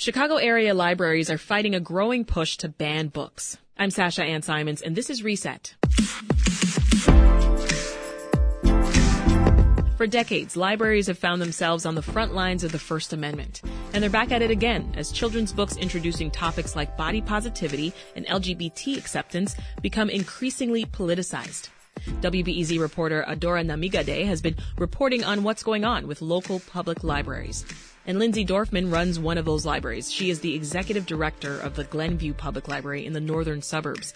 Chicago area libraries are fighting a growing push to ban books. I'm Sasha Ann Simons, and this is Reset. For decades, libraries have found themselves on the front lines of the First Amendment. And they're back at it again as children's books introducing topics like body positivity and LGBT acceptance become increasingly politicized. WBEZ reporter Adora Namigadde has been reporting on what's going on with local public libraries. And Lindsay Dorfman runs one of those libraries. She is the executive director of the Glenview Public Library in the northern suburbs.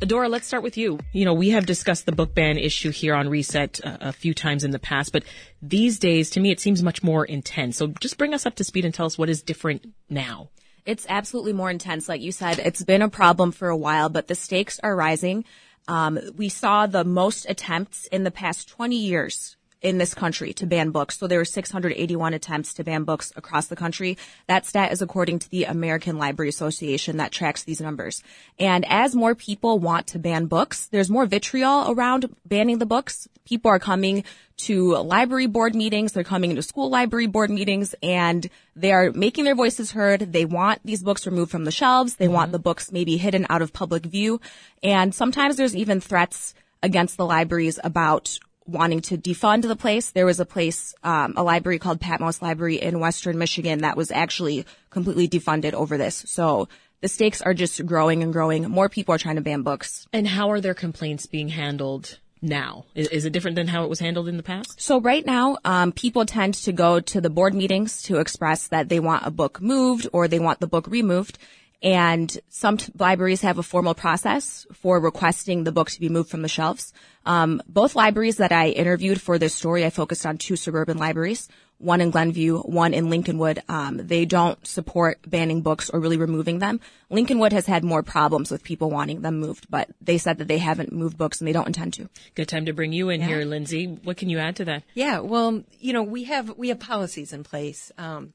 Adora, let's start with you. You know, we have discussed the book ban issue here on Reset uh, a few times in the past, but these days, to me, it seems much more intense. So just bring us up to speed and tell us what is different now. It's absolutely more intense. Like you said, it's been a problem for a while, but the stakes are rising. Um, we saw the most attempts in the past 20 years in this country to ban books. So there were 681 attempts to ban books across the country. That stat is according to the American Library Association that tracks these numbers. And as more people want to ban books, there's more vitriol around banning the books. People are coming to library board meetings. They're coming to school library board meetings and they are making their voices heard. They want these books removed from the shelves. They mm-hmm. want the books maybe hidden out of public view. And sometimes there's even threats against the libraries about wanting to defund the place. There was a place, um, a library called Patmos Library in Western Michigan that was actually completely defunded over this. So the stakes are just growing and growing. More people are trying to ban books. And how are their complaints being handled? Now is, is it different than how it was handled in the past? So right now, um, people tend to go to the board meetings to express that they want a book moved or they want the book removed. And some t- libraries have a formal process for requesting the book to be moved from the shelves. Um, both libraries that I interviewed for this story, I focused on two suburban libraries, one in Glenview, one in Lincolnwood. Um, they don't support banning books or really removing them. Lincolnwood has had more problems with people wanting them moved, but they said that they haven't moved books and they don't intend to. Good time to bring you in yeah. here, Lindsay. What can you add to that? Yeah, well, you know, we have we have policies in place. Um,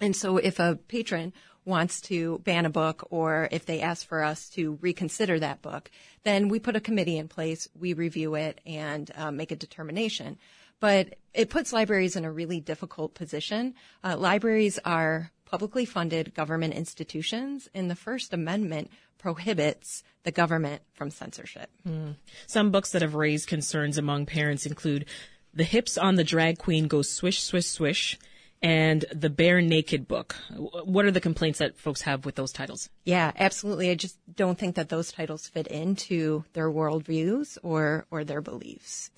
and so if a patron wants to ban a book or if they ask for us to reconsider that book, then we put a committee in place, we review it and uh, make a determination. But it puts libraries in a really difficult position. Uh, libraries are publicly funded government institutions, and the First Amendment prohibits the government from censorship. Mm. Some books that have raised concerns among parents include The Hips on the Drag Queen Go Swish, Swish, Swish and the Bare Naked book. What are the complaints that folks have with those titles? Yeah, absolutely. I just don't think that those titles fit into their worldviews or or their beliefs.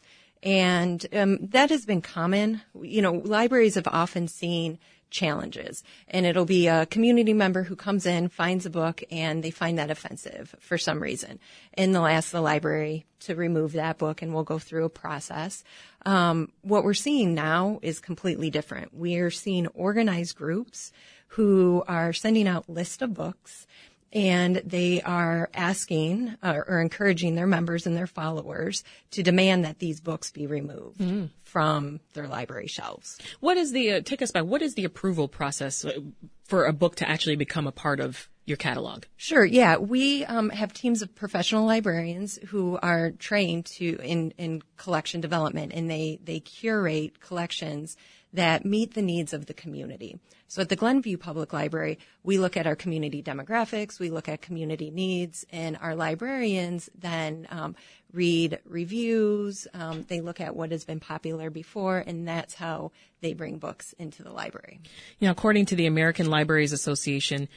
And um, that has been common. You know, libraries have often seen challenges. And it'll be a community member who comes in, finds a book, and they find that offensive for some reason. And they'll ask the library to remove that book, and we'll go through a process. Um, what we're seeing now is completely different. We are seeing organized groups who are sending out lists of books and they are asking uh, or encouraging their members and their followers to demand that these books be removed mm. from their library shelves. What is the uh, take us back? What is the approval process uh, for a book to actually become a part of your catalog? Sure. Yeah, we um, have teams of professional librarians who are trained to in in collection development, and they they curate collections that meet the needs of the community. So at the Glenview Public Library, we look at our community demographics, we look at community needs, and our librarians then um, read reviews. Um, they look at what has been popular before, and that's how they bring books into the library. You know, according to the American Libraries Association,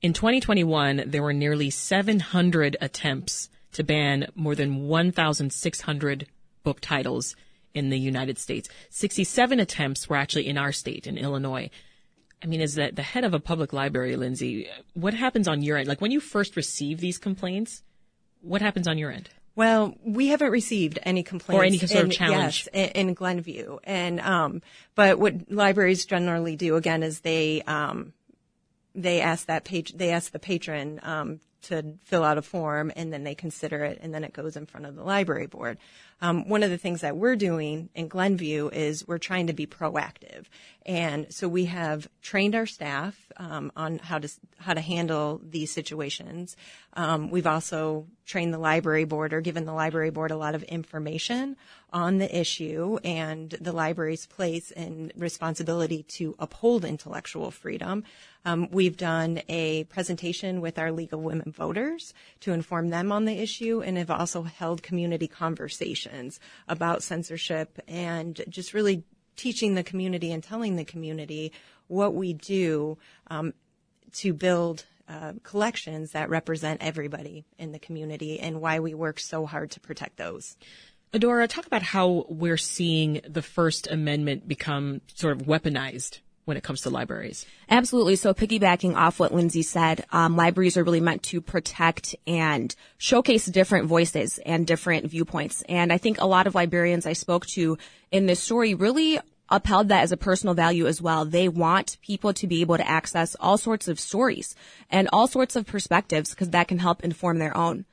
In 2021, there were nearly 700 attempts to ban more than 1,600 book titles in the United States. 67 attempts were actually in our state, in Illinois. I mean, as the, the head of a public library, Lindsay, what happens on your end? Like when you first receive these complaints, what happens on your end? Well, we haven't received any complaints or any sort in, of challenge yes, in, in Glenview, and um, but what libraries generally do again is they um, they ask that page they ask the patron um, to fill out a form and then they consider it and then it goes in front of the library board. Um, one of the things that we're doing in Glenview is we're trying to be proactive, and so we have trained our staff um, on how to how to handle these situations. Um, we've also trained the library board or given the library board a lot of information on the issue and the library's place and responsibility to uphold intellectual freedom. Um, we've done a presentation with our League of Women Voters to inform them on the issue and have also held community conversations about censorship and just really teaching the community and telling the community what we do um, to build uh, collections that represent everybody in the community and why we work so hard to protect those. Adora, talk about how we're seeing the First Amendment become sort of weaponized when it comes to libraries. Absolutely. So piggybacking off what Lindsay said, um, libraries are really meant to protect and showcase different voices and different viewpoints. And I think a lot of librarians I spoke to in this story really upheld that as a personal value as well. They want people to be able to access all sorts of stories and all sorts of perspectives because that can help inform their own.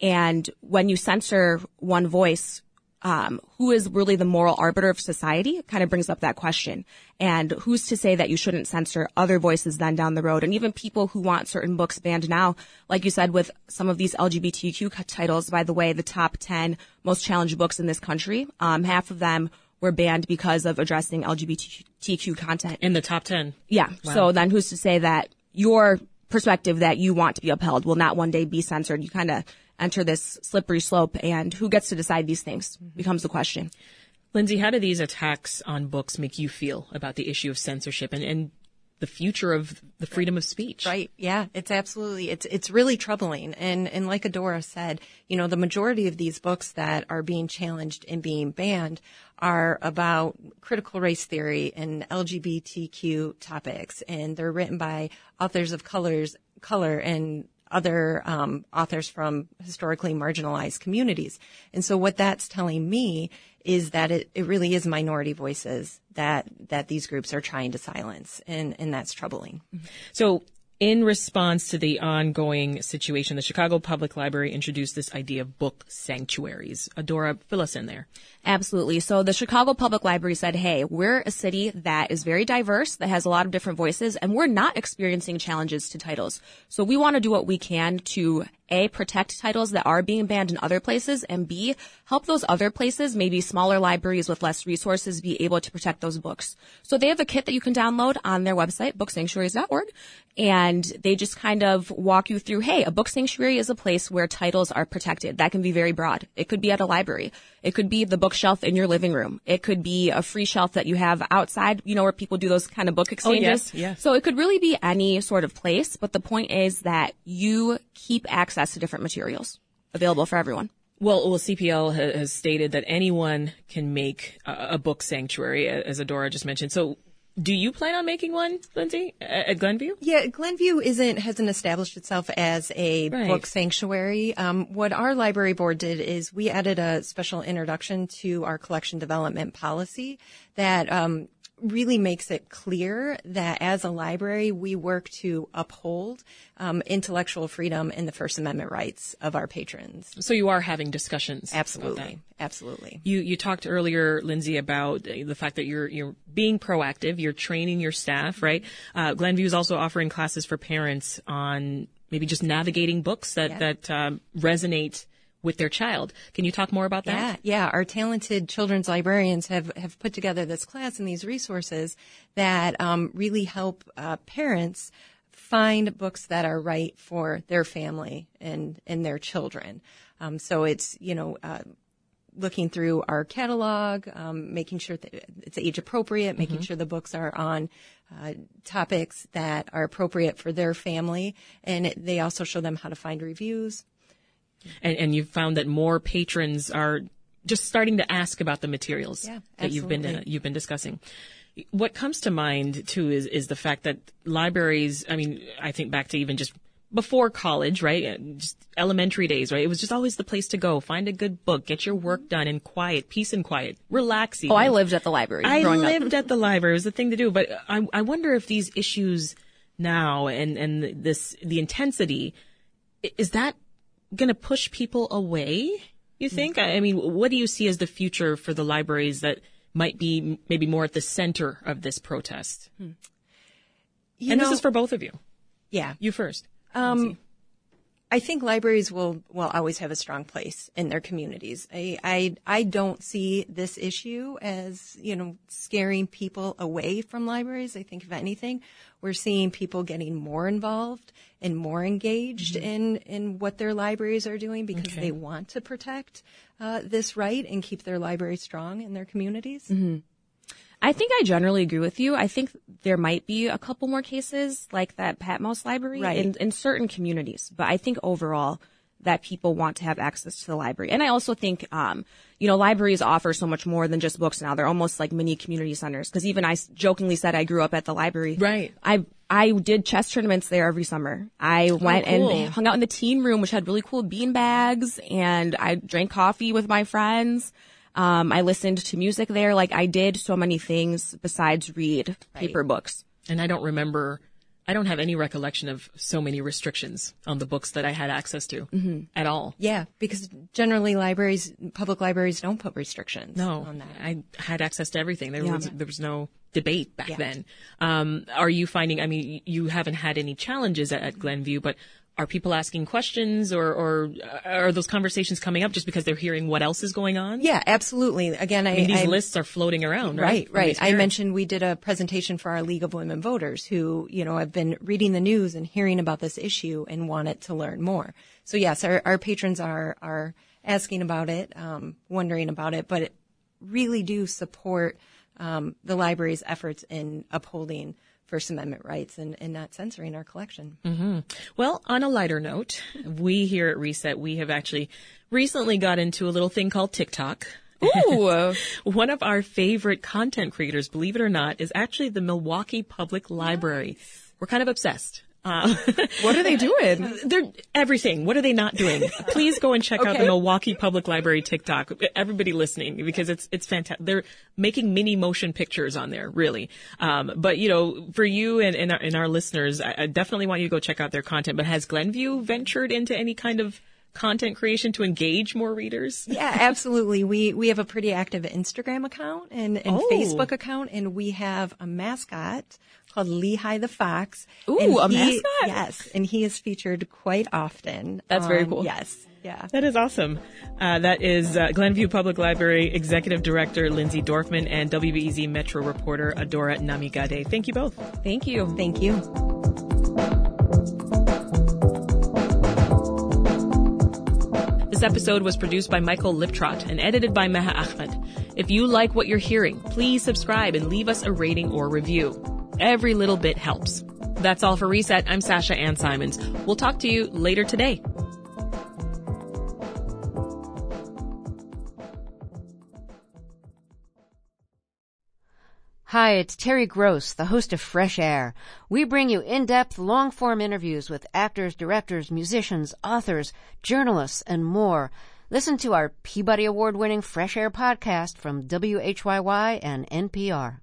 And when you censor one voice, um, who is really the moral arbiter of society kind of brings up that question. And who's to say that you shouldn't censor other voices then down the road? And even people who want certain books banned now, like you said, with some of these LGBTQ titles, by the way, the top 10 most challenged books in this country, um, half of them were banned because of addressing LGBTQ content. In the top 10? Yeah. Wow. So then who's to say that your perspective that you want to be upheld will not one day be censored? You kind of enter this slippery slope and who gets to decide these things becomes the question. Lindsay, how do these attacks on books make you feel about the issue of censorship and, and the future of the freedom of speech. Right. Yeah. It's absolutely, it's, it's really troubling. And, and like Adora said, you know, the majority of these books that are being challenged and being banned are about critical race theory and LGBTQ topics. And they're written by authors of colors, color and other um, authors from historically marginalized communities. And so what that's telling me is that it, it really is minority voices that that these groups are trying to silence and, and that's troubling. So in response to the ongoing situation, the Chicago Public Library introduced this idea of book sanctuaries. Adora, fill us in there. Absolutely. So the Chicago Public Library said, hey, we're a city that is very diverse, that has a lot of different voices, and we're not experiencing challenges to titles. So we want to do what we can to a, protect titles that are being banned in other places, and B, help those other places, maybe smaller libraries with less resources, be able to protect those books. So they have a kit that you can download on their website, booksanctuaries.org, and they just kind of walk you through, hey, a book sanctuary is a place where titles are protected. That can be very broad. It could be at a library. It could be the bookshelf in your living room. It could be a free shelf that you have outside, you know, where people do those kind of book exchanges. Oh, yes, yes. So it could really be any sort of place, but the point is that you keep access to different materials available for everyone. Well, well, CPL has stated that anyone can make a, book sanctuary, as Adora just mentioned. So do you plan on making one, Lindsay, at Glenview? Yeah, Glenview isn't hasn't established itself as a right. book sanctuary. Um, what our library board did is we added a special introduction to our collection development policy that um, really makes it clear that as a library, we work to uphold um, intellectual freedom and the First Amendment rights of our patrons. So you are having discussions. Absolutely, absolutely. You you talked earlier, Lindsay, about the fact that you're you're being proactive. You're training your staff, right? Uh, Glenview is also offering classes for parents on maybe just navigating books that yeah. that um, resonate with their child. Can you talk more about that? Yeah, yeah. Our talented children's librarians have, have put together this class and these resources that um, really help uh, parents find books that are right for their family and, and their children. Um, so it's, you know, uh, looking through our catalog, um, making sure that it's age appropriate, making sure the books are on uh, topics that are appropriate for their family, and it, they also show them how to find reviews. And, and you've found that more patrons are just starting to ask about the materials Yeah, that you've been uh, you've been discussing. What comes to mind too is is the fact that libraries. I mean, I think back to even just before college, right? Uh, Just elementary days, right? It was just always the place to go. Find a good book, get your work done in quiet, peace and quiet, relax. Oh, I lived at the library I growing up. lived at the library. It was the thing to do. But I, I wonder if these issues now and, and this, the intensity, is that going to push people away? You think? I I mean, what do you see as the future for the libraries that might be maybe more at the center of this protest? You and know, this is for both of you. yeah. You first. Um, I think libraries will will always have a strong place in their communities. I, I I don't see this issue as you know scaring people away from libraries. I think if anything, we're seeing people getting more involved and more engaged in in what their libraries are doing because Okay. they want to protect uh, this right and keep their library strong in their communities. I think I generally agree with you. I think there might be a couple more cases like that Patmos Library Right. in, in certain communities, but I think overall that people want to have access to the library. And I also think, um, you know, libraries offer so much more than just books now. They're almost like mini community centers. Cause even I jokingly said I grew up at the library. Right. I, I did chess tournaments there every summer. I went cool. and hung out in the teen room, which had really cool bean bags and I drank coffee with my friends. Um, I listened to music there. Like I did so many things besides read paper books. And I don't remember, I don't have any recollection of so many restrictions on the books that I had access to at all. Yeah, because generally libraries, public libraries, don't put restrictions No, on that. I had access to everything. There Yeah. was there was no debate back Yeah. then. Um, are you finding? I mean, you haven't had any challenges at, at Glenview, but are people asking questions, or or are those conversations coming up just because they're hearing what else is going on? Yeah, absolutely. Again, I, I mean, these I- lists are floating around, right? Right, right. I mentioned we did a presentation for our League of Women Voters who, you know, have been reading the news and hearing about this issue and wanted to learn more. So yes, our, our patrons are, are asking about it, um, wondering about it, but really do support, um, the library's efforts in upholding First Amendment rights and, and not censoring our collection. Well, on a lighter note, we here at Reset, we have actually recently got into a little thing called TikTok. Ooh. One of our favorite content creators, believe it or not, is actually the Milwaukee Public Library. We're kind of obsessed. Uh, what are they doing? they're everything. What are they not doing? Please go and check out the Milwaukee Public Library TikTok. Everybody listening, because it's it's fantastic. They're making mini motion pictures on there, really. Um, but you know, for you and and our, and our listeners, I, I definitely want you to go check out their content. But has Glenview ventured into any kind of content creation to engage more readers? Yeah, absolutely. We we have a pretty active Instagram account and, and Oh. Facebook account, and we have a mascot called Lehigh the Fox. Ooh, And a he- mascot? Yes, and he is featured quite often. That's very cool. Yes, yeah. That is awesome. Uh, that is uh, Glenview Public Library Executive Director Lindsay Dorfman and WBEZ Metro reporter Adora Namigadde. Thank you both. Thank you. Thank you. This episode was produced by Michael Liptrot and edited by Meha Ahmed. If you like what you're hearing, please subscribe and leave us a rating or review. Every little bit helps. That's all for Reset. I'm Sasha Ann Simons. We'll talk to you later today. Hi, it's Terry Gross, the host of Fresh Air. We bring you in-depth, long-form interviews with actors, directors, musicians, authors, journalists, and more. Listen to our Peabody Award-winning Fresh Air podcast from WHYY and NPR.